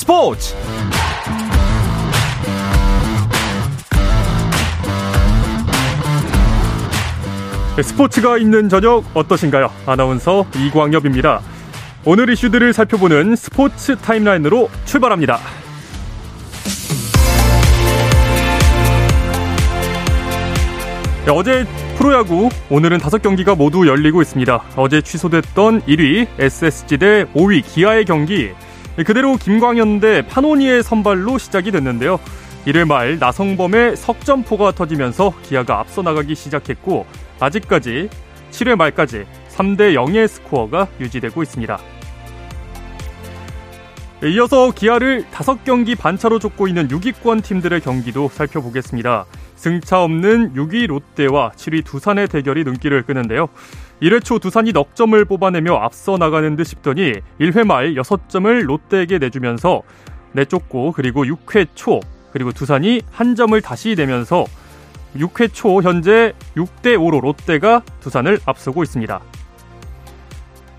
스포츠 네, 스포츠가 있는 저녁 어떠신가요? 아나운서 이광엽입니다. 오늘 이슈들을 살펴보는 스포츠 타임라인으로 출발합니다. 네, 어제 프로야구 오늘은 다섯 경기가 모두 열리고 있습니다. 어제 취소됐던 1위 SSG 대 5위 기아의 경기 그대로 김광현 대 파노니의 선발로 시작이 됐는데요. 1회 말 나성범의 석점포가 터지면서 기아가 앞서 나가기 시작했고 아직까지 7회 말까지 3대 0의 스코어가 유지되고 있습니다. 이어서 기아를 5경기 반차로 쫓고 있는 6위권 팀들의 경기도 살펴보겠습니다. 승차 없는 6위 롯데와 7위 두산의 대결이 눈길을 끄는데요. 1회 초 두산이 넉 점을 뽑아내며 앞서 나가는 듯 싶더니 1회 말 6점을 롯데에게 내주면서 내쫓고 그리고 6회 초 그리고 두산이 한 점을 다시 내면서 6회 초 현재 6대 5로 롯데가 두산을 앞서고 있습니다.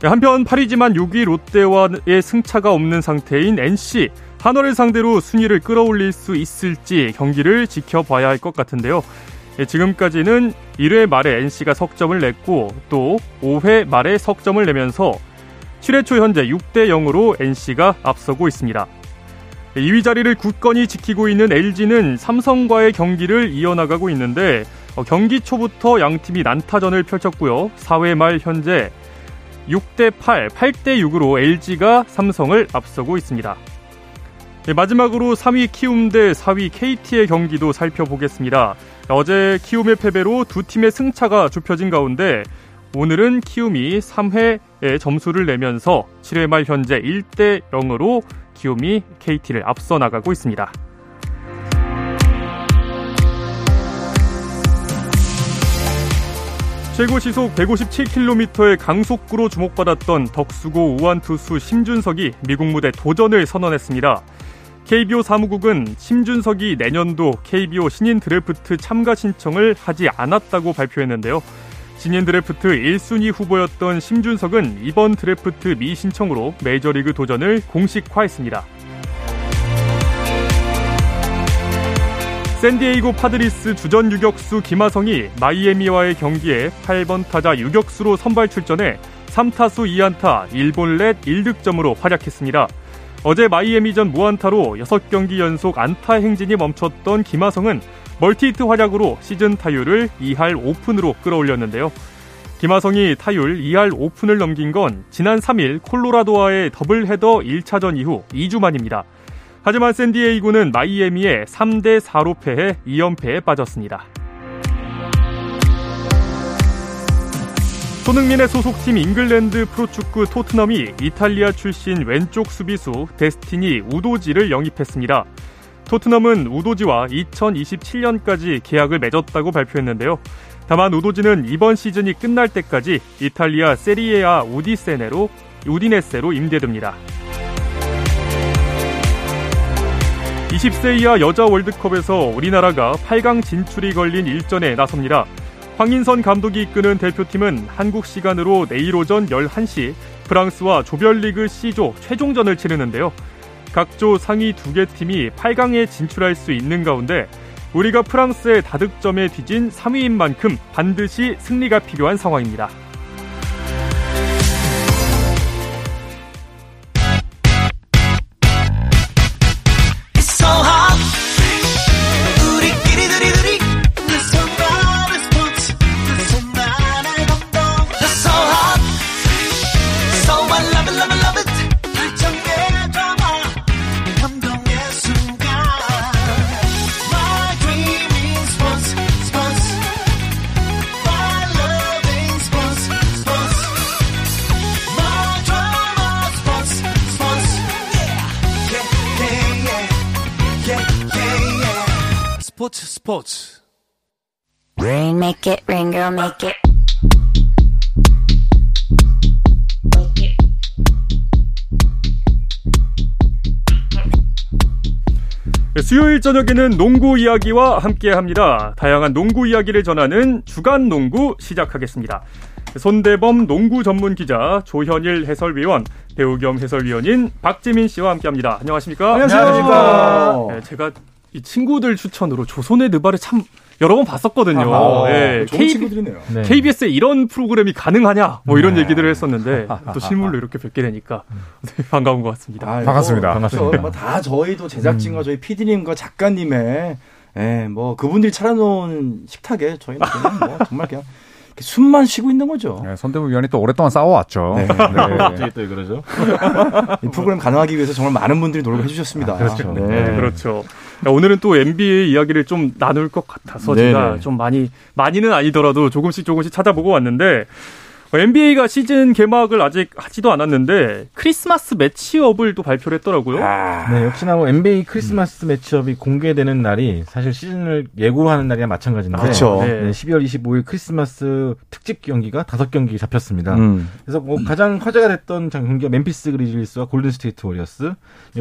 한편 8위지만 6위 롯데와의 승차가 없는 상태인 NC 한화를 상대로 순위를 끌어올릴 수 있을지 경기를 지켜봐야 할 것 같은데요. 지금까지는 1회 말에 NC가 석점을 냈고 또 5회 말에 석점을 내면서 7회 초 현재 6대 0으로 NC가 앞서고 있습니다. 2위 자리를 굳건히 지키고 있는 LG는 삼성과의 경기를 이어나가고 있는데 어, 경기 초부터 양 팀이 난타전을 펼쳤고요. 4회 말 현재 6대 8, 8대 6으로 LG가 삼성을 앞서고 있습니다. 네, 마지막으로 3위 키움 대 4위 KT의 경기도 살펴보겠습니다. 어제 키움의 패배로 두 팀의 승차가 좁혀진 가운데 오늘은 키움이 3회에 점수를 내면서 7회 말 현재 1대 0으로 키움이 KT를 앞서 나가고 있습니다. 최고 시속 157km의 강속구로 주목받았던 덕수고 우완 투수 심준석이 미국 무대 도전을 선언했습니다. KBO 사무국은 심준석이 내년도 KBO 신인 드래프트 참가 신청을 하지 않았다고 발표했는데요. 신인 드래프트 1순위 후보였던 심준석은 이번 드래프트 미신청으로 메이저리그 도전을 공식화했습니다. 샌디에이고 파드리스 주전 유격수 김하성이 마이애미와의 경기에 8번 타자 유격수로 선발 출전해 3타수 2안타 1볼넷 1득점으로 활약했습니다. 어제 마이애미전 무안타로 6경기 연속 안타 행진이 멈췄던 김하성은 멀티히트 활약으로 시즌 타율을 2할 5푼으로 끌어올렸는데요. 김하성이 타율 2할 5푼을 넘긴 건 지난 3일 콜로라도와의 더블헤더 1차전 이후 2주 만입니다. 하지만 샌디에이고는 마이애미에 3대 4로 패해 2연패에 빠졌습니다. 손흥민의 소속팀 잉글랜드 프로축구 토트넘이 이탈리아 출신 왼쪽 수비수 데스티니 우도지를 영입했습니다. 토트넘은 우도지와 2027년까지 계약을 맺었다고 발표했는데요. 다만 우도지는 이번 시즌이 끝날 때까지 이탈리아 세리에아 우디세네로 우디네세로 임대됩니다. 20세 이하 여자 월드컵에서 우리나라가 8강 진출이 걸린 일전에 나섭니다. 황인선 감독이 이끄는 대표팀은 한국 시간으로 내일 오전 11시 프랑스와 조별리그 C조 최종전을 치르는데요. 각조 상위 두 개 팀이 8강에 진출할 수 있는 가운데 우리가 프랑스의 다득점에 뒤진 3위인 만큼 반드시 승리가 필요한 상황입니다. 스포츠 Rain make it rain girl make it 네, 수요일 저녁에는 농구 이야기와 함께 합니다. 다양한 농구 이야기를 전하는 주간 농구 시작하겠습니다. 손대범 농구 전문 기자, 조현일 해설위원, 배우 겸 해설위원인 박재민 씨와 함께 합니다. 안녕하십니까? 안녕하십니까? 네, 제가 이 친구들 추천으로 조선의 느바를 참 여러 번 봤었거든요. 아, 네, 좋은 K- 친구들이네요. 네. KBS에 이런 프로그램이 가능하냐 뭐 이런 네. 얘기들을 했었는데 또 실물로 이렇게 뵙게 되니까 되게 반가운 것 같습니다. 아이고, 반갑습니다. 반갑습니다. 뭐다 저희도 제작진과 저희 PD님과 작가님의 예, 뭐 그분들이 차려놓은 식탁에 저희는 그냥 뭐 정말 그냥 이렇게 숨만 쉬고 있는 거죠. 네, 손대부 위원이 또 오랫동안 싸워왔죠. 네. 네. 또 그러죠? 이 프로그램 가능하기 위해서 정말 많은 분들이 노력을 해주셨습니다. 그렇죠. 네. 네, 그렇죠. 야, 오늘은 또 NBA 이야기를 좀 나눌 것 같아서 네네. 제가 좀 많이 많이는 아니더라도 조금씩 조금씩 찾아보고 왔는데 NBA가 시즌 개막을 아직 하지도 않았는데 크리스마스 매치업을 또 발표를 했더라고요. 아, 네, 역시나 뭐 NBA 크리스마스 매치업이 공개되는 날이 사실 시즌을 예고하는 날이랑 마찬가지인데 그렇죠. 네. 네, 12월 25일 크리스마스 특집 경기가 다섯 경기 잡혔습니다. 음. 그래서 뭐 가장 화제가 됐던 장- 경기가 멤피스 그리즐리스와 골든 스테이트 워리어스,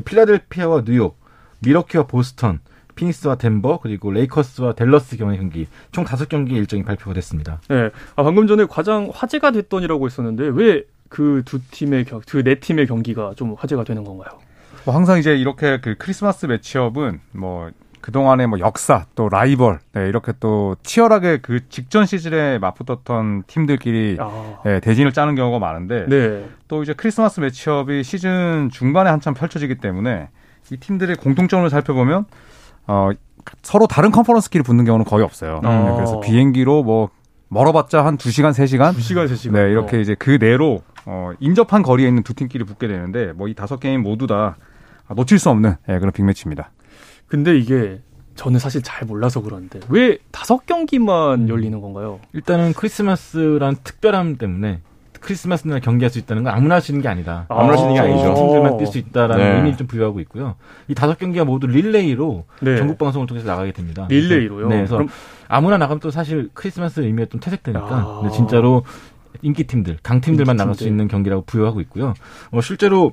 필라델피아와 뉴욕, 미러키와 보스턴, 피닉스와 덴버 그리고 레이커스와 댈러스 경의 경기 총 다섯 경기 일정이 발표가 됐습니다. 네. 아, 방금 전에 가장 화제가 됐던이라고 했었는데 왜 그 두 팀의 그 네 팀의 경기가 좀 화제가 되는 건가요? 뭐 항상 이제 이렇게 그 크리스마스 매치업은 뭐 그동안의 뭐 역사 또 라이벌 네, 이렇게 또 치열하게 그 직전 시즌에 맞붙었던 팀들끼리 아, 예, 대진을 짜는 경우가 많은데 네. 또 이제 크리스마스 매치업이 시즌 중반에 한참 펼쳐지기 때문에 이 팀들의 공통점을 살펴보면 어 서로 다른 컨퍼런스끼리 붙는 경우는 거의 없어요. 어. 네, 그래서 비행기로 뭐 멀어봤자 한 2시간, 3시간 2시간 3시간. 네, 이렇게 이제 그 내로 어, 인접한 거리에 있는 두 팀끼리 붙게 되는데 뭐 이 다섯 게임 모두 다 놓칠 수 없는 예, 그런 빅매치입니다. 근데 이게 저는 사실 잘 몰라서 그러는데 왜 다섯 경기만 열리는 건가요? 일단은 크리스마스란 특별함 때문에 크리스마스 날 경기할 수 있다는 건 아무나 할 수 있는 게 아니다. 아무나 할 수 있는 게 아. 아니죠. 팀들만 뛸 수 있다라는 네. 의미를 좀 부여하고 있고요. 이 다섯 경기가 모두 릴레이로 네. 전국 방송을 통해서 나가게 됩니다. 릴레이로요? 네, 그래서 그럼 아무나 나가면 또 사실 크리스마스 의미가 좀 퇴색되니까 아. 진짜로 인기 팀들, 강 팀들만 인기 나갈 수. 있는 경기라고 부여하고 있고요. 어, 실제로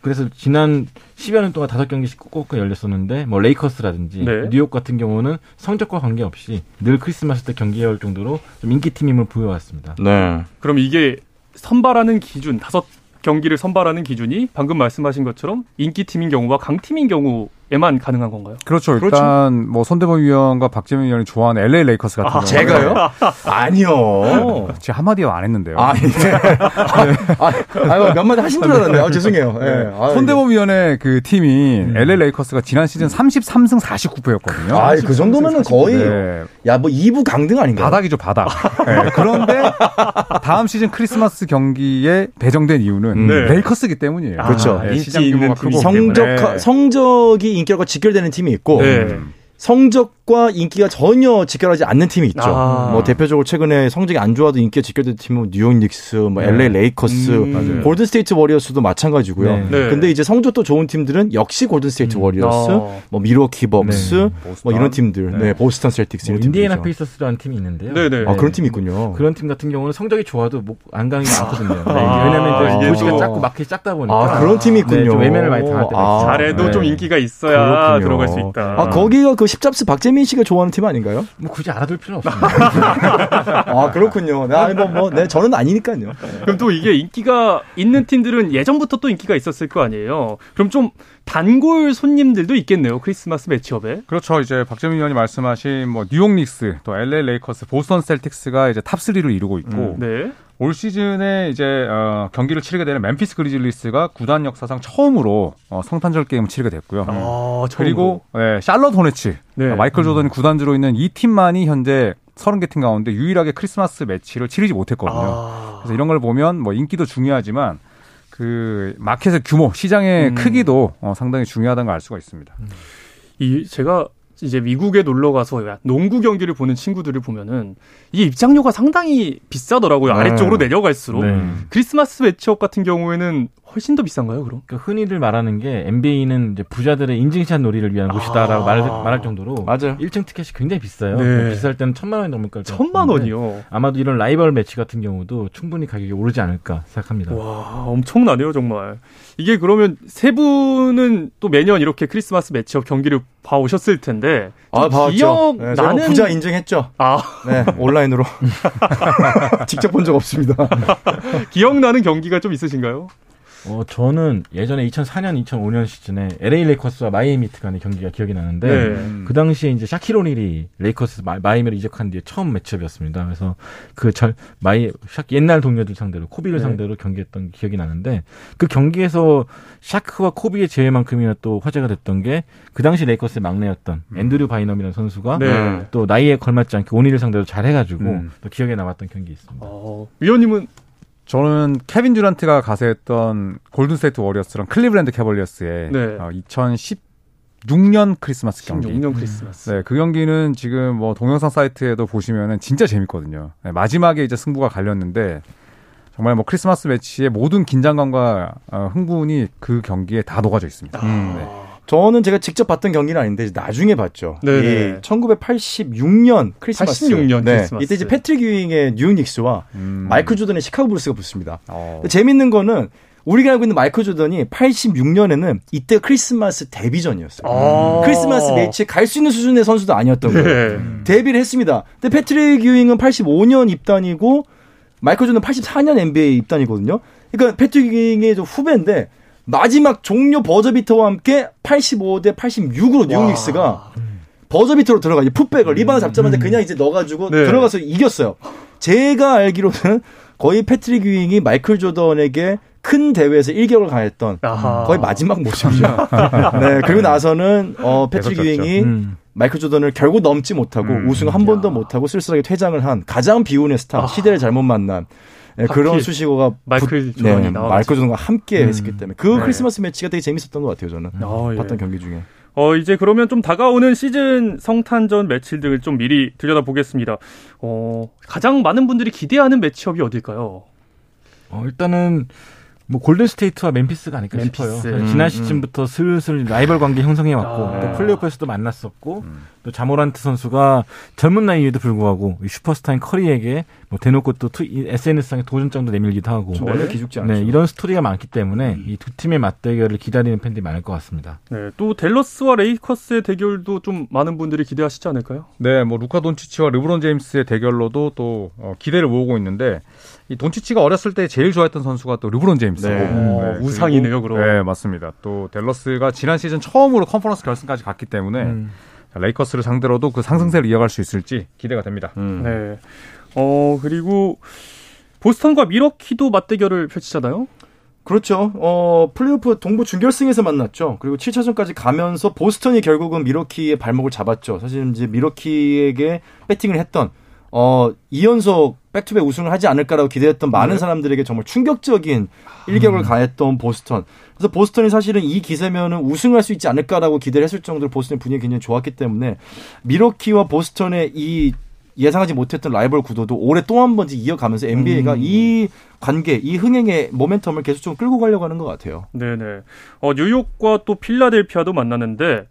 그래서 지난 10여 년 동안 다섯 경기씩 꼭 열렸었는데 뭐 레이커스라든지 네. 뉴욕 같은 경우는 성적과 관계없이 늘 크리스마스 때 경기할 정도로 좀 인기 팀임을 부여왔습니다. 네. 그럼 이게 선발하는 기준 다섯 경기를 선발하는 기준이 방금 말씀하신 것처럼 인기 팀인 경우와 강팀인 경우 에만 가능한 건가요? 그렇죠. 일단 뭐 손대범 위원과 박재민 위원이 좋아하는 LA 레이커스 같은 아, 제가요? 아니요. 제가 한마디 안 했는데요. 아, 네. 아, 아, 아, 몇 마디 하신 줄 알았네요. 아, 죄송해요. 예. 아, 손대범 위원의 그 팀인 LA 레이커스가 지난 시즌 33승 49패였거든요. 아, 그 정도면은 거의 네, 야, 뭐 2부 강등 아닌가요? 바닥이죠, 바닥. 네, 그런데 다음 시즌 크리스마스 경기에 배정된 이유는 네. 레이커스기 때문이에요. 아, 그렇죠. 네, 인기 시장 있는 규모가 팀이 크고 성적 때문에. 성적이 인기와 직결되는 팀이 있고 네. 성적 과 인기가 전혀 직결하지 않는 팀이 있죠. 아. 뭐 대표적으로 최근에 성적이 안 좋아도 인기가 직결된 팀은 뉴욕 닉스, 뭐 LA 레이커스, 음. 골든 스테이트 워리어스도 마찬가지고요. 네. 네. 근데 이제 성적도 좋은 팀들은 역시 골든 스테이트 워리어스, 어. 뭐 밀워키 벅스, 네. 뭐 이런 팀들, 네, 네. 보스턴 셀틱스 뭐 이런 인디애나. 페이서스라는 팀이 있는데요. 네네. 아 그런 팀이 있군요. 그런 팀 같은 경우는 성적이 좋아도 뭐안 가는 게 많거든요. 네, 아, 왜냐하면 도시가 또- 작고 마켓이 작다 보니까 아 그런 팀이 있군요. 네, 좀 외면을 많이 당할 때가 아. 잘해도 네. 좀 인기가 있어야 그렇군요. 들어갈 수 있다. 아 거기가 그 십잡스 박재민 씨가 좋아하는 팀 아닌가요? 뭐 굳이 알아둘 필요 없습니다. 아 그렇군요. 나 뭐, 뭐, 네, 저는 아니니까요. 그럼 또 이게 인기가 있는 팀들은 예전부터 또 인기가 있었을 거 아니에요. 그럼 좀 단골 손님들도 있겠네요. 크리스마스 matchup에. 그렇죠. 이제 박재민 위원이 말씀하신 뭐 뉴욕 닉스, 또 LA 레이커스, 보스턴 셀틱스가 이제 top 3를 이루고 있고 네. 올 시즌에 이제 어, 경기를 치르게 되는 멤피스 그리즐리스가 구단 역사상 처음으로 어, 성탄절 게임을 치르게 됐고요. 아, 그리고 예, 샬럿 호네츠, 네. 어, 마이클 조던이 구단주로 있는 이 팀만이 현재 30개 팀 가운데 유일하게 크리스마스 매치를 치르지 못했거든요. 아. 그래서 이런 걸 보면 뭐 인기도 중요하지만 그 마켓의 규모, 시장의 음. 크기도 어, 상당히 중요하다는 걸 알 수가 있습니다. 이 제가 이제 미국에 놀러 가서 농구 경기를 보는 친구들을 보면은 이게 입장료가 상당히 비싸더라고요. 네. 아래쪽으로 내려갈수록 네. 크리스마스 매치업 같은 경우에는 훨씬 더 비싼가요, 그럼? 그 흔히들 말하는 게 NBA는 이제 부자들의 인증샷 놀이를 위한 곳이다라고 아. 말, 말할 정도로 맞아요. 1층 티켓이 굉장히 비싸요. 네. 비쌀 때는 천만 원이 넘을 걸 천만 원이요. 아마도 이런 라이벌 매치 같은 경우도 충분히 가격이 오르지 않을까 생각합니다. 와, 엄청나네요, 정말. 이게 그러면 세 분은 또 매년 이렇게 크리스마스 matchup 경기를 봐 오셨을 텐데. 좀 아. 기억 네, 나는 부자 인증했죠. 아, 네, 온라인으로. 직접 본 적 없습니다. 기억나는 경기가 좀 있으신가요? 어, 저는 예전에 2004년, 2005년 시즌에 LA 레이커스와 마이애미 히트 간의 경기가 기억이 나는데 네. 그 당시에 이제 샤킬 오닐이 레이커스 마, 마이애미를 이적한 뒤에 처음 matchup이었습니다. 그래서 그 절 마이 샤 옛날 동료들 상대로 코비를 네. 상대로 경기했던 기억이 나는데 그 경기에서 샤크와 코비의 재회만큼이나 또 화제가 됐던 게 그 당시 레이커스의 막내였던 앤드류 바이넘이라는 선수가 네. 또 나이에 걸맞지 않게 오닐을 상대로 잘 해가지고 음. 또 기억에 남았던 경기 있습니다. 어, 위원님은 저는 케빈 듀란트가 가세했던 골든스테이트 워리어스랑 클리블랜드 캐벌리어스의 네. 어, 2016년 크리스마스 경기. 16년 크리스마스. 네, 그 경기는 지금 뭐 동영상 사이트에도 보시면은 진짜 재밌거든요. 네, 마지막에 이제 승부가 갈렸는데 정말 뭐 크리스마스 매치의 모든 긴장감과 어, 흥분이 그 경기에 다 녹아져 있습니다. 네. 저는 제가 직접 봤던 경기는 아닌데 나중에 봤죠. 이 1986년 크리스마스. 86년 네, 크리스마스. 이때 이제 패트릭 유잉의 뉴욕 닉스와 음. 마이클 조던의 시카고 불스가 붙습니다. 어. 재밌는 거는 우리가 알고 있는 마이클 조던이 86년에는 이때 크리스마스 데뷔전이었어요. 아. 크리스마스 매치에 갈 수 있는 수준의 선수도 아니었던 거예요. 네. 데뷔를 했습니다. 근데 패트릭 유잉은 85년 입단이고 마이클 조던 84년 NBA 입단이거든요. 그러니까 패트릭 유잉의 좀 후배인데 마지막 종료 버저비터와 함께 85대 86으로 뉴욕 닉스가 버저비터로 들어가 이제 putback을 리바운드 잡자마자 그냥 이제 넣어가지고 네. 들어가서 이겼어요. 제가 알기로는 거의 패트릭 유잉이 마이클 조던에게 큰 대회에서 일격을 가했던 아하. 거의 마지막 모습이죠. 네, 그리고 나서는 어, 패트릭 계속 졌죠. 유잉이 음. 마이클 조던을 결국 넘지 못하고 음. 우승 한 번도 못하고 쓸쓸하게 퇴장을 한 가장 비운의 스타, 아. 시대를 잘못 만난 예, 그런 수식어가 마이클 붙- 조던이 네. 마이클 조던과 함께 했기 때문에 그 네. 크리스마스 매치가 되게 재밌었던 것 같아요 저는 아, 예. 봤던 경기 중에 어, 이제 그러면 좀 다가오는 시즌 성탄전 매치들을 좀 미리 들여다 보겠습니다. 어, 가장 많은 분들이 기대하는 matchup이 어딜까요? 어, 일단은 뭐 골든 스테이트와 멤피스가 아닐까 멤피스. 싶어요. 음, 지난 음. 시즌부터 슬슬 라이벌 관계 형성해 왔고 아. 또 플레이오프에서도 만났었고 음. 또 자모란트 선수가 젊은 나이에도 불구하고 이 슈퍼스타인 커리에게 뭐 대놓고 또 SNS상에 도전장도 내밀기도 하고 네. 원래 기죽지 않죠. 네, 이런 스토리가 많기 때문에 이 두 팀의 맞대결을 기다리는 팬들이 많을 것 같습니다. 네, 또 댈러스와 레이커스의 대결도 좀 많은 분들이 기대하시지 않을까요? 네, 뭐 루카 돈치치와 르브론 제임스의 대결로도 또 어, 기대를 모으고 있는데 이 돈치치가 어렸을 때 제일 좋아했던 선수가 또 르브론 제임스고 네. 어, 그리고- 우상이네요, 그럼. 네, 맞습니다. 또 댈러스가 지난 시즌 처음으로 컨퍼런스 결승까지 갔기 때문에 음. 자, 레이커스를 상대로도 그 상승세를 이어갈 수 있을지 기대가 됩니다. 음. 네. 어, 그리고 보스턴과 밀워키도 맞대결을 펼치잖아요? 그렇죠. 어, 플레이오프 동부 준결승에서 만났죠. 그리고 7차전까지 가면서 보스턴이 결국은 밀워키의 발목을 잡았죠. 사실 이제 밀워키에게 베팅을 했던 어, 2연속 back-to-back 우승을 하지 않을까라고 기대했던 많은 네. 사람들에게 정말 충격적인 일격을 가했던 보스턴. 그래서 보스턴이 사실은 이 기세면은 우승할 수 있지 않을까라고 기대를 했을 정도로 보스턴의 분위기가 굉장히 좋았기 때문에 미러키와 보스턴의 이 예상하지 못했던 라이벌 구도도 올해 또 한 번 이어가면서 NBA가 이 관계, 이 흥행의 모멘텀을 계속 좀 끌고 가려고 하는 것 같아요. 네네. 어, 뉴욕과 또 필라델피아도 만났는데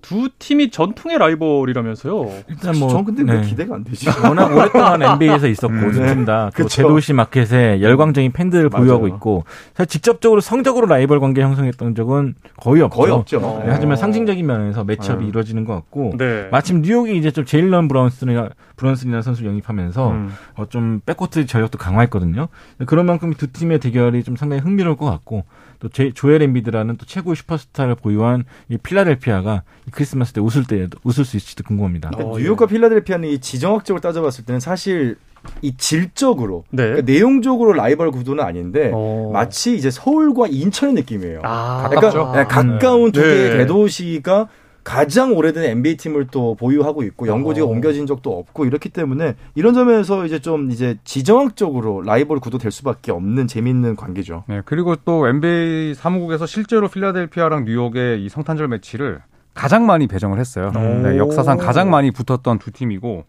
두 팀이 전통의 라이벌이라면서요. 일단 뭐 전 근데 네. 왜 기대가 안 되지? 워낙 오랫동안 NBA에서 있었고 음, 두 네. 팀다또 그쵸. 대도시 마켓에 열광적인 팬들을 맞아요. 보유하고 있고 사실 직접적으로 성적으로 라이벌 관계 형성했던 적은 거의 없죠. 거의 없죠. 네, 하지만 상징적인 면에서 matchup이 음. 이루어지는 것 같고 네. 마침 뉴욕이 이제 좀 제일런 브라운슨이나 브런슨이라는 선수를 영입하면서 음. 어, 좀 백코트 전력도 강화했거든요. 그런 만큼 두 팀의 대결이 좀 상당히 흥미로울 것 같고 또 제, 조엘 엠비드라는 또 최고의 슈퍼스타를 보유한 이 필라델피아가 이 크리스마스 때 웃을 때 웃을 수 있을지도 궁금합니다. 어, 뉴욕과 필라델피아는 이 지정학적으로 따져봤을 때는 사실 이 질적으로 네. 그러니까 내용적으로 라이벌 구도는 아닌데 어. 마치 이제 서울과 인천의 느낌이에요. 아, 그러니까 네, 가까운 두 네. 개의 대도시가 가장 오래된 NBA 팀을 또 보유하고 있고 연고지가 어. 옮겨진 적도 없고 이렇기 때문에 이런 점에서 이제 좀 이제 지정학적으로 라이벌 구도 될 수밖에 없는 재밌는 관계죠. 네, 그리고 또 NBA 사무국에서 실제로 필라델피아랑 뉴욕의 이 성탄절 매치를 가장 많이 배정을 했어요. 네, 역사상 가장 많이 붙었던 두 팀이고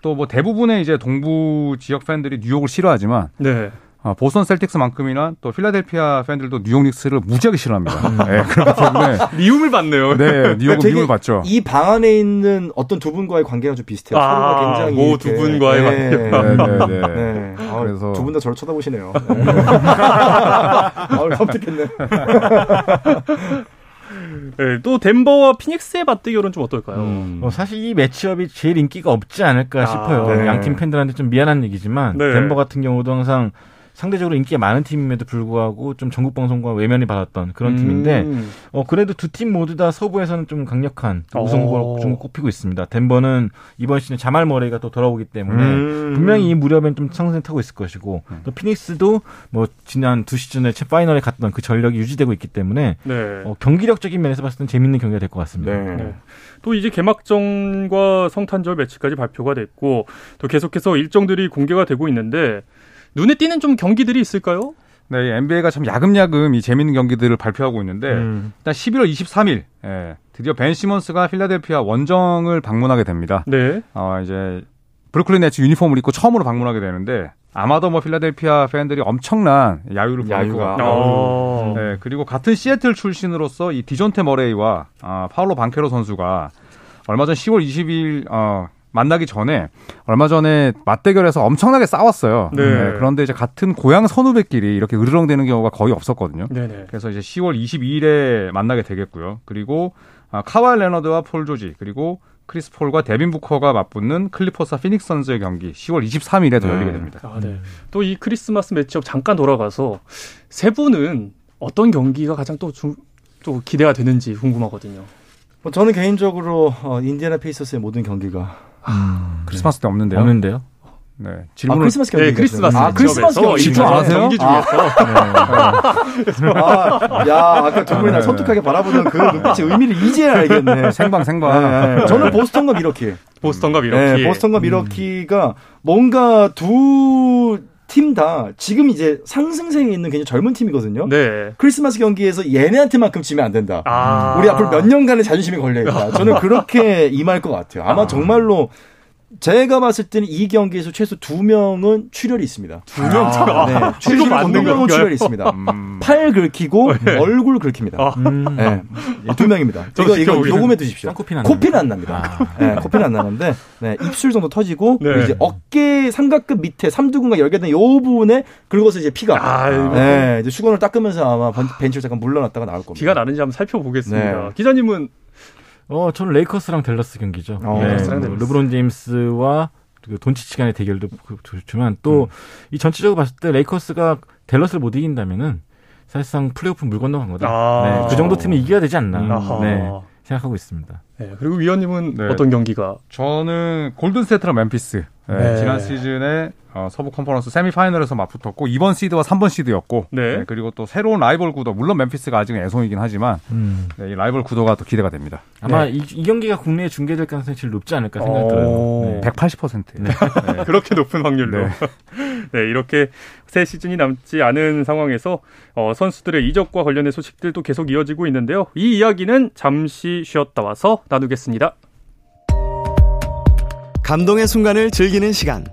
또 뭐 대부분의 이제 동부 지역 팬들이 뉴욕을 싫어하지만 네. 어, 보스턴 셀틱스만큼이나 또 필라델피아 팬들도 뉴욕 닉스를 무지하게 싫어합니다. 네, 그렇기 때문에 미움을 받네요. 네, 뉴욕은 되게 미움을 받죠. 이 방 안에 있는 어떤 두 분과의 관계가 좀 비슷해요. 아, 서로가 굉장히 뭐 이렇게, 두 분과의 네, 네, 네. 네. 아, 그래서- 두 분 다 저를 쳐다보시네요. 네. 아, 섬뜩했네. 네, 또 덴버와 피닉스의 맞대결은 좀 어떨까요? 음. 어, 사실 이 매치업이 제일 인기가 없지 않을까 아, 싶어요. 네. 양팀 팬들한테 좀 미안한 얘기지만 네. 덴버 같은 경우도 항상 상대적으로 인기가 많은 팀임에도 불구하고 좀 전국 방송과 외면이 받았던 그런 팀인데 음. 어 그래도 두 팀 모두 다 서부에서는 좀 강력한 우승 어. 후보로 좀 꼽히고 있습니다. 덴버는 이번 시즌 자말 머레이가 또 돌아오기 때문에 음. 분명히 이 무렵엔 좀 상승 타고 있을 것이고 또 피닉스도 뭐 지난 두 시즌에 챔 파이널에 갔던 그 전력이 유지되고 있기 때문에 네. 어, 경기력적인 면에서 봤을 땐 재밌는 경기가 될 것 같습니다. 네. 네. 또 이제 개막전과 성탄절 매치까지 발표가 됐고 또 계속해서 일정들이 공개가 되고 있는데 눈에 띄는 좀 경기들이 있을까요? 네, 이 NBA가 참 야금야금 이 재밌는 경기들을 발표하고 있는데 음. 일단 11월 23일 예, 드디어 벤 시몬스가 필라델피아 원정을 방문하게 됩니다. 네. 어, 이제 브루클린 네츠 유니폼을 입고 처음으로 방문하게 되는데 아마도 뭐 필라델피아 팬들이 엄청난 야유를 보낼 것. 같고 어. 네, 그리고 같은 시애틀 출신으로서 이 디존테 머레이와 아, 파울로 방케로 선수가 얼마 전 10월 20일 어, 만나기 전에 얼마 전에 맞대결에서 엄청나게 싸웠어요. 네. 그런데 이제 같은 고향 선후배끼리 이렇게 으르렁대는 경우가 거의 없었거든요. 네네. 그래서 이제 10월 22일에 만나게 되겠고요. 그리고 아, 카와이 레너드와 폴 조지 그리고 크리스 폴과 데빈 부커가 맞붙는 클리퍼스와 피닉스 선즈의 경기 10월 23일에 더 네. 열리게 됩니다. 아, 네. 또 이 크리스마스 matchup 잠깐 돌아가서 세 분은 어떤 경기가 가장 또, 주, 또 기대가 되는지 궁금하거든요. 뭐 저는 개인적으로 어, 인디애나 페이서스의 모든 경기가 크리스마스 때 없는데요. 없는데요? 네. 아, 질문을 크리스마스 경기 네, 크리스마스 아 크리스마스 경기 집중 안 하세요? 경기 중에서 아, 야 아까 두 분이 나 섬뜩하게 바라보던 그 눈빛의 의미를 이제야 알겠네. 생방 생방. 네, 네. 저는 보스턴과 밀워키. 보스턴과 밀워키. 네, 보스턴과 밀워키가 뭔가 두 팀 다 지금 이제 상승세에 있는 굉장히 젊은 팀이거든요. 네. 크리스마스 경기에서 얘네한테만큼 지면 안 된다. 아. 우리 앞으로 몇 년간의 자존심이 걸려 있다. 저는 그렇게 임할 것 같아요. 아마 정말로 제가 봤을 때는 이 경기에서 최소 두 명은 출혈이 있습니다. 두명 차가. 네, 이거 출혈이 두 명은? 출혈이 있습니다. 음. 팔 긁히고 얼굴 긁힙니다. 아. 음. 네, 두 명입니다. 이거 이거. 녹음해 두십시오. 쌍코피는 안 코피는 안 납니다. 네, 코피는 안 나는데 네, 입술 정도 터지고 네. 이제 어깨 삼각근 밑에 삼두근과 열개된 요 부분에 긁어서 이제 피가 아, 네, 이제 수건을 닦으면서 아마 벤- 벤치를 잠깐 물러났다가 나올 겁니다. 비가 나는지 한번 살펴보겠습니다. 네. 기자님은 어, 저는 레이커스랑 댈러스 경기죠. 어, 네, 레이커스랑 뭐 댈러스. 르브론 제임스와 그 돈치치 간의 대결도 그- 좋지만 또 이 음. 전체적으로 봤을 때 레이커스가 댈러스를 못 이긴다면은 사실상 플레이오프 물 건너간 거다. 아. 네, 그 정도 팀은 이겨야 되지 않나. 아하. 네, 생각하고 있습니다. 네, 그리고 위원님은 네. 어떤 경기가 저는 골든스테이트랑 멤피스. 네, 네. 지난 시즌에 어, 서부 컨퍼런스 세미파이널에서 맞붙었고 2번 시드와 3번 시드였고 네. 그리고 또 새로운 라이벌 구도 물론 멤피스가 아직은 애송이긴 하지만 네, 이 라이벌 구도가 또 기대가 됩니다. 아마 이, 이 경기가 국내에 중계될 가능성이 제일 높지 않을까 생각이 어. 들어요. 네. 180%예요. 그렇게 높은 확률로. 네. 네. 이렇게 새 시즌이 남지 않은 상황에서 어, 선수들의 이적과 관련된 소식들도 계속 이어지고 있는데요. 이 이야기는 잠시 쉬었다 와서 나누겠습니다. 감동의 순간을 즐기는 시간.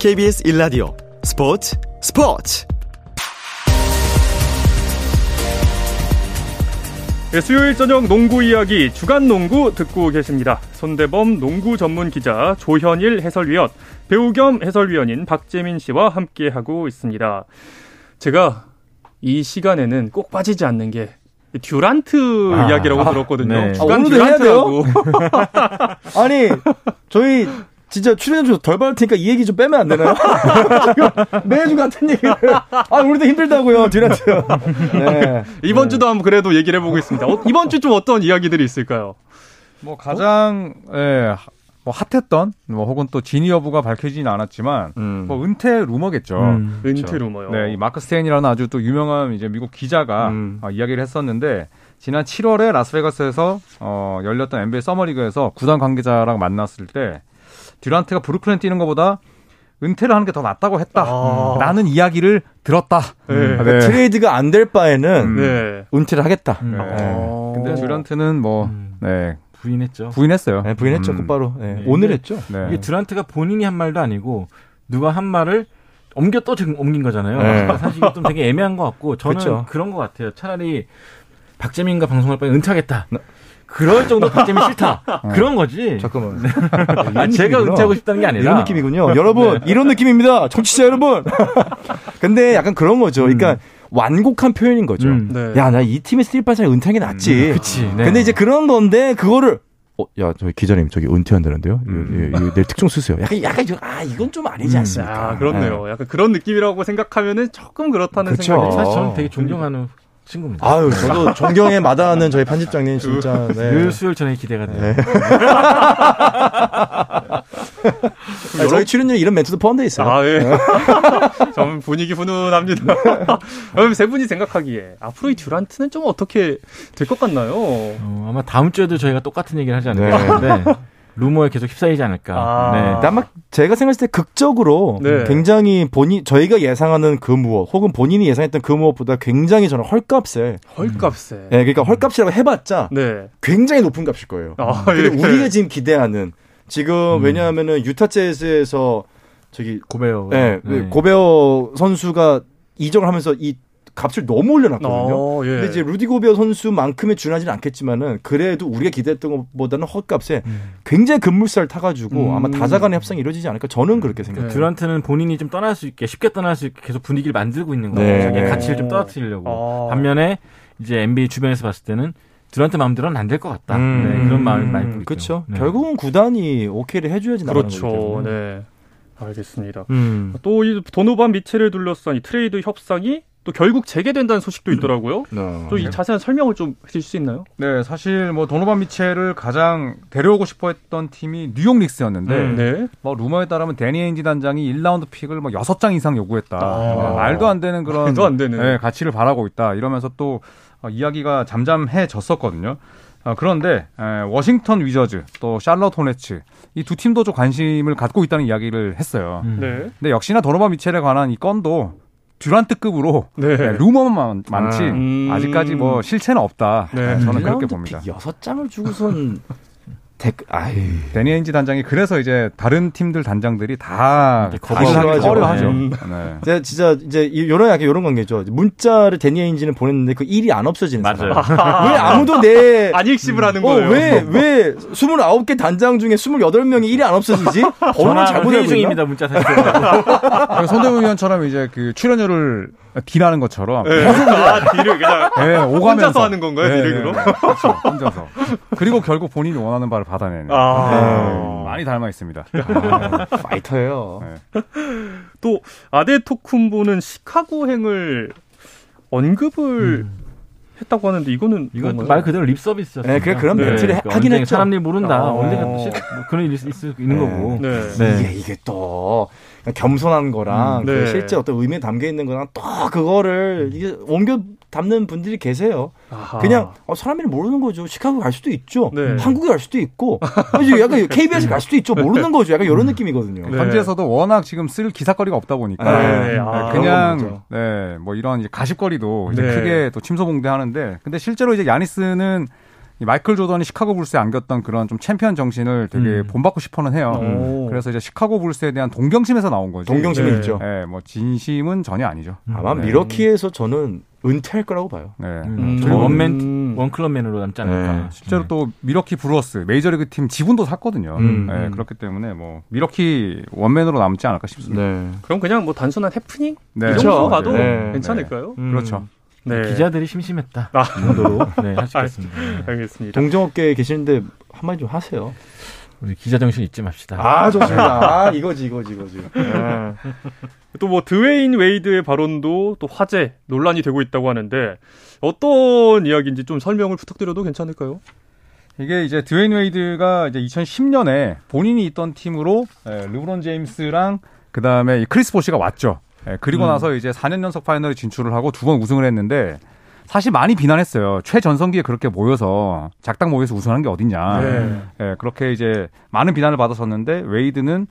KBS 1라디오 스포츠 스포츠. 네, 수요일 저녁 농구 이야기 주간 농구 듣고 계십니다. 손대범 농구 전문 기자 조현일 해설위원, 배우 겸 해설위원인 박재민 씨와 함께하고 있습니다. 제가 이 시간에는 꼭 빠지지 않는 게 듀란트 이야기라고 들었거든요. 네. 주간 아, 오늘도 해야 듀란트라고. 아니 저희 진짜 출연료 덜 받을 테니까 이 얘기 좀 빼면 안 되나요? 매주 같은 얘기를. 아 우리도 힘들다고요 듀란트. 네. 이번 주도 한번 그래도 얘기를 해보겠습니다. 어, 이번 주 좀 어떤 이야기들이 있을까요? 뭐 가장 예, 뭐 핫했던 뭐 혹은 또 진위 여부가 밝혀지진 않았지만 뭐 은퇴 루머겠죠. 음. 은퇴 그렇죠. 루머요. 네, 이 마크 스테인이라는 아주 또 유명한 이제 미국 기자가 음. 어, 이야기를 했었는데 지난 7월에 라스베가스에서 어, 열렸던 NBA 서머리그에서 구단 관계자랑 만났을 때 듀란트가 브루클린 뛰는 것보다 은퇴를 하는 게 더 낫다고 아. 했다라는 이야기를 들었다. 네. 그러니까 트레이드가 안 될 바에는 네. 은퇴를 하겠다. 음. 네. 어. 근데 듀란트는 뭐 음. 네, 부인했죠. 부인했어요. 네, 부인했죠 음. 곧바로. 네. 네. 오늘 했죠. 네. 이게 드란트가 본인이 한 말도 아니고 누가 한 말을 옮겨 또 지금 옮긴 거잖아요. 네. 사실 좀 되게 애매한 것 같고 저는 그쵸. 그런 것 같아요. 차라리 박재민과 방송할 바에 은퇴하겠다. 그럴 정도 박재민 싫다. 그런 거지. 잠깐만. 아, 제가 은퇴하고 싶다는 게 아니라 이런 느낌이군요. 여러분, 이런 느낌입니다. 청취자 여러분. 근데 약간 그런 거죠. 그러니까 완곡한 표현인 거죠. 음. 네. 야, 나 이 팀에서 뛸 바에 은퇴하는 게 낫지. 그치. 네. 근데 이제 그런 건데 그거를 어, 야, 저기 기자님, 저기 은퇴한다는데요? 음. 이거, 이거 내일 특종 쓰세요. 약간, 약간, 좀, 아, 이건 좀 아니지 음. 않습니까? 아, 그렇네요. 약간 그런 느낌이라고 생각하면은 조금 그렇다는 그쵸. 생각이 사실 저는 어. 되게 존경하는 친구입니다. 아유, 저도 존경에 마다하는 저희 편집장님 진짜. 네. 늘 수요일 저녁에 기대가 돼요. 아니, 저희 출연료 이런 멘트도 포함되어 있어요. 아, 예. 좀 분위기 훈훈합니다. 그럼 세 분이 생각하기에 앞으로 이 듀란트는 좀 어떻게 될 것 같나요? 어, 아마 다음 주에도 저희가 똑같은 얘기를 하지 않을까 네. 싶은데 루머에 계속 휩싸이지 않을까. 아. 네. 근데 아마 제가 생각했을 때 극적으로 네. 굉장히 본인 저희가 예상하는 그 무엇 혹은 본인이 예상했던 그 무엇보다 굉장히 저는 헐값에 헐값에. 예, 그러니까 헐값이라고 해봤자 네. 굉장히 높은 값일 거예요. 아, 근데 예. 우리가 지금 기대하는 지금 왜냐하면은 유타 재즈에서 저기 고베어. 예, 네. 고베어 선수가 이적을 하면서 이 값을 너무 올려놨거든요. 어, 예. 근데 이제 루디 고베어 선수만큼의 준하지는 않겠지만은 그래도 우리가 기대했던 것보다는 헐값에 굉장히 급물살 타가지고 음. 아마 다자간의 협상이 이루어지지 않을까 저는 그렇게 네. 생각해요. 듀란트는 본인이 좀 떠날 수 있게 쉽게 떠날 수 있게 계속 분위기를 만들고 있는 거예요. 네. 자기의 가치를 좀 떨어뜨리려고. 아. 반면에 이제 NBA 주변에서 봤을 때는 듀란트 마음대로는 안 될 것 같다. 음. 네, 그런 마음이 많이 보이죠. 그렇죠. 네. 결국은 구단이 오케이를 해줘야지 나가는 거기 그렇죠. 때문에. 네. 알겠습니다. 음. 또 이 도노반 미첼을 둘러싼 이 트레이드 협상이 또 결국 재개된다는 소식도 있더라고요. 어. 또 이 자세한 설명을 좀 해주실 수 있나요? 네, 사실 뭐 도노반 미첼을 가장 데려오고 싶어했던 팀이 뉴욕 닉스였는데 음. 네. 뭐 루머에 따르면 대니 에인지 단장이 1라운드 pick을 뭐 6장 이상 요구했다. 아. 네, 말도 안 되는 그런 말도 안 되는. 네, 가치를 바라고 있다. 이러면서 또 어, 이야기가 잠잠해졌었거든요. 어, 그런데 에, 워싱턴 위저즈 또 샬럿 호네츠 이 두 팀도 좀 관심을 갖고 있다는 이야기를 했어요. 음. 네. 근데 역시나 도노반 미첼에 관한 이 건도 듀란트급으로 네. 네, 루머만 많지 아. 음. 아직까지 뭐 실체는 없다. 네. 네, 저는 그렇게 봅니다. 픽 여섯 장을 주고선 데니 엔지 단장이 그래서 이제 다른 팀들 단장들이 다 거부하기 거부하죠. 꺼려하죠. 네. 네. 제가 진짜 이제 이- 요런 약간 요런 관계죠. 문자를 데니 에인지는 보냈는데 그 일이 안 없어지는 맞아요. 왜 아무도 내 안익십을 하는 어, 거예요. 왜, 왜, 29개 단장 중에 28명이 일이 안 없어지지? 전화 잘못 알고? 중입니다. 문자 사실. 손대부 위원처럼 이제 그 출연료를 딜하는 것처럼 네. 아, 딜을 그냥 네, 오가면서 혼자서 하는 건가요, 딜을 그럼? 그렇죠. 혼자서. 그리고 결국 본인이 원하는 바를 받아내는. 아. 네, 많이 닮아 있습니다. 파이터예요. 네. 또 아데 토쿤보는 시카고행을 언급을 했다고 하는데 이거는 이건? 말 그대로 립 서비스였어요. 네, 그래, 그런 멘트를 하긴 했죠. 사람 일 모른다. 아. 언제가 또 실- 뭐 그런 일이 있을 수 있는 네. 거고. 네. 네. 이게, 이게 또, 겸손한 거랑, 음, 그 네. 실제 어떤 의미에 담겨 있는 거랑 또 그거를 이게 옮겨 담는 분들이 계세요. 아하. 그냥 어, 사람 일 모르는 거죠. 시카고 갈 수도 있죠. 네. 한국에 갈 수도 있고. 이제 약간 KBS 갈 수도 있죠. 모르는 거죠. 약간 이런 느낌이거든요. 네. 현지에서도 워낙 지금 쓸 기사거리가 없다 보니까 네. 네, 아, 그냥. 네, 뭐 이런 이제 가십거리도 이제 네. 크게 또 침소봉대하는데 근데 실제로 이제 야니스는 이 마이클 조던이 시카고 불스에 안겼던 그런 좀 챔피언 정신을 되게 음. 본받고 싶어는 해요. 오. 그래서 이제 시카고 불스에 대한 동경심에서 나온 거지. 동경심이 네. 있죠. 네, 뭐 진심은 전혀 아니죠. 아마 네. 밀워키에서 저는 은퇴할 거라고 봐요. 네. 음, 음. 원맨 원클럽맨으로 남지 않을까. 네. 실제로 또 밀워키 브루어스 메이저리그 팀 지분도 샀거든요. 음. 네, 그렇기 때문에 뭐 밀워키 원맨으로 남지 않을까 싶습니다. 네. 그럼 그냥 뭐 단순한 해프닝 네. 이 정도 그렇죠. 봐도 네. 괜찮을까요? 그렇죠. 네. 기자들이 심심했다. 아. 이 정도로 네, 할 수 있겠습니다. 네. 알겠습니다. 동종업계에 계시는데 한마디 좀 하세요. 우리 기자 정신 잊지 맙시다. 아, 좋습니다. 아, 이거지, 이거지, 이거지. 또 뭐 드웨인 웨이드의 발언도 또 화제 논란이 되고 있다고 하는데 어떤 이야기인지 좀 설명을 부탁드려도 괜찮을까요? 이게 이제 드웨인 웨이드가 이제 2010년에 본인이 있던 팀으로 에, 르브론 제임스랑 그 다음에 크리스 보시가 왔죠. 에, 그리고 음. 나서 이제 4년 연속 파이널에 진출을 하고 두 번 우승을 했는데 사실 많이 비난했어요. 최전성기에 그렇게 모여서 작당 모여서 우승하는 게 어딨냐. 네. 예, 그렇게 이제 많은 비난을 받았었는데 웨이드는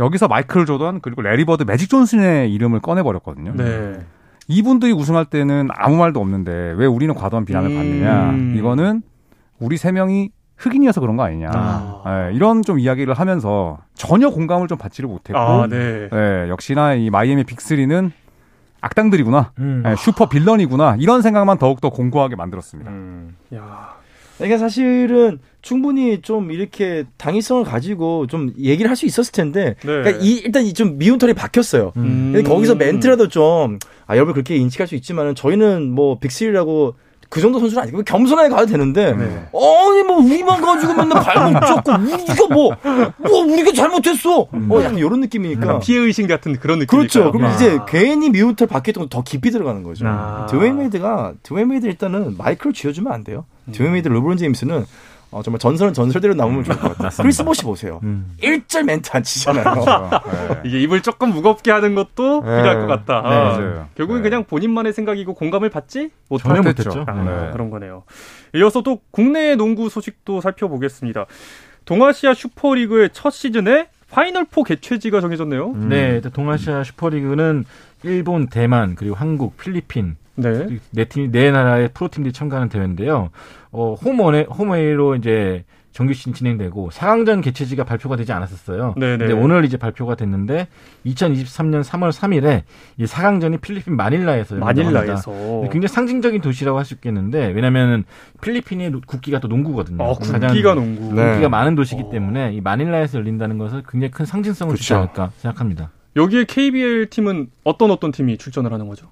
여기서 마이클 조던 그리고 래리 버드 매직 존슨의 이름을 꺼내버렸거든요. 네. 이분들이 우승할 때는 아무 말도 없는데 왜 우리는 과도한 비난을 음. 받느냐. 이거는 우리 세 명이 흑인이어서 그런 거 아니냐. 아. 예, 이런 좀 이야기를 하면서 전혀 공감을 좀 받지를 못했고 아, 네. 예, 역시나 이 마이애미 빅3는 악당들이구나. 음. 예, 슈퍼 빌런이구나. 이런 생각만 더욱더 공고하게 만들었습니다. 음, 야. 그러니까 사실은 충분히 좀 이렇게 당위성을 가지고 좀 얘기를 할 수 있었을 텐데, 네. 그러니까 이, 일단 이좀 미운 털이 박혔어요. 음. 거기서 멘트라도 좀, 아, 여러분 그렇게 인식할 수 있지만은 저희는 뭐 빅3라고 그 정도 선수는 아니고 겸손하게 가도 되는데, 네. 아니 뭐 우리만 가지고 맨날 발목 잡고 우리가 뭐, 뭐 우리가 잘못했어. 어, 약간 이런 느낌이니까. 피해 의식 같은 그런 느낌. 그렇죠. 그럼 이제 괜히 미운 털 박혔던 건 더 깊이 들어가는 거죠. 아. 드웨인 웨이드가 드웨인 웨이드 일단은 마이크를 쥐어주면 안 돼요. 드웨인 웨이드, 르브론 제임스는 어, 정말 전설은 전설대로 남으면 좋을 것 같아요. 크리스 보시 보세요. 음. 일절 멘트 안 치잖아요. 예. 이게 입을 조금 무겁게 하는 것도 필요할 것 같다. 네, 아. 결국은 네. 그냥 본인만의 생각이고 공감을 받지 전혀 못했죠. 아, 네. 그런 거네요. 이어서 또 국내 농구 소식도 살펴보겠습니다. 동아시아 슈퍼리그의 첫 시즌에 파이널 4 개최지가 정해졌네요. 네, 일단 동아시아 슈퍼리그는 일본, 대만, 그리고 한국, 필리핀 네. 네 팀, 네 나라의 프로팀들이 참가하는 대회인데요. 어, 홈 앤, 홈 앤 어웨이로 이제 정규 시즌 진행되고 4강전 개최지가 발표가 되지 않았었어요. 네네. 근데 오늘 이제 발표가 됐는데 2023년 3월 3일에 이 4강전이 필리핀 마닐라에서 열린다고 합니다. 마닐라에서. 굉장히 상징적인 도시라고 할 수 있겠는데 왜냐하면 필리핀의 국기가 또 농구거든요. 아, 국기가 농구. 네. 국기가 많은 도시이기 어. 때문에 이 마닐라에서 열린다는 것은 굉장히 큰 상징성을 주지 그쵸. 않을까 생각합니다. 여기에 KBL 팀은 어떤 어떤 팀이 출전을 하는 거죠?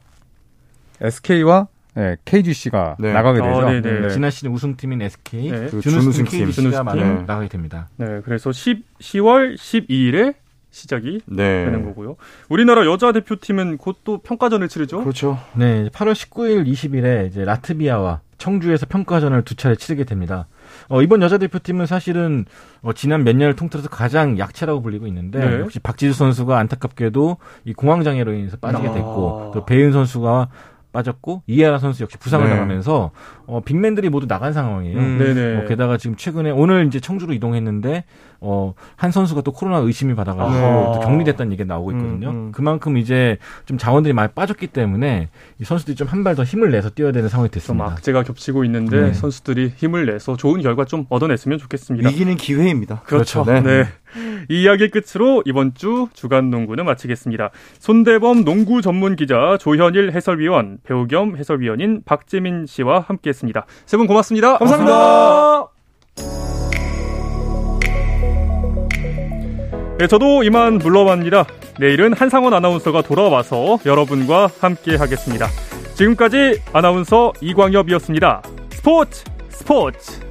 SK와 예, KGC가 네. 나가게 아, 되죠. 네네. 네. 지난 시즌 우승팀인 SK, 네. 그 준우승 준우승 팀. KGC가 준우승 많이 팀. 나가게 됩니다. 네, 그래서 10, 10월 12일에 시작이 네. 되는 거고요. 우리나라 여자 대표팀은 곧 또 평가전을 치르죠. 그렇죠. 네, 8월 19일, 20일에 이제 라트비아와 청주에서 평가전을 두 차례 치르게 됩니다. 어, 이번 여자 대표팀은 사실은 어, 지난 몇 년을 통틀어서 가장 약체라고 불리고 있는데 네. 역시 박지수 선수가 안타깝게도 이 공황 장애로 인해서 빠지게 아. 됐고 또 배은 선수가 빠졌고 이하라 선수 역시 부상을 네. 당하면서 어, 빅맨들이 모두 나간 상황이에요. 음. 네네. 어, 게다가 지금 최근에 오늘 이제 청주로 이동했는데 어, 한 선수가 또 코로나 의심이 받아가지고 아. 또 격리됐다는 얘기가 나오고 있거든요. 음, 음. 그만큼 이제 좀 자원들이 많이 빠졌기 때문에 이 선수들이 좀 한 발 더 힘을 내서 뛰어야 되는 상황이 좀 됐습니다. 악재가 겹치고 있는데 네. 선수들이 힘을 내서 좋은 결과 좀 얻어냈으면 좋겠습니다. 위기는 기회입니다. 그렇죠. 네. 네. 이 이야기 끝으로 이번 주 주간 농구는 마치겠습니다. 손대범 농구 전문 기자 조현일 해설위원, 배우 겸 해설위원인 박재민 씨와 함께 했습니다. 세 분 고맙습니다. 감사합니다. 네, 저도 이만 물러갑니다. 내일은 한상원 아나운서가 돌아와서 여러분과 함께 하겠습니다. 지금까지 아나운서 이광엽이었습니다. 스포츠 스포츠.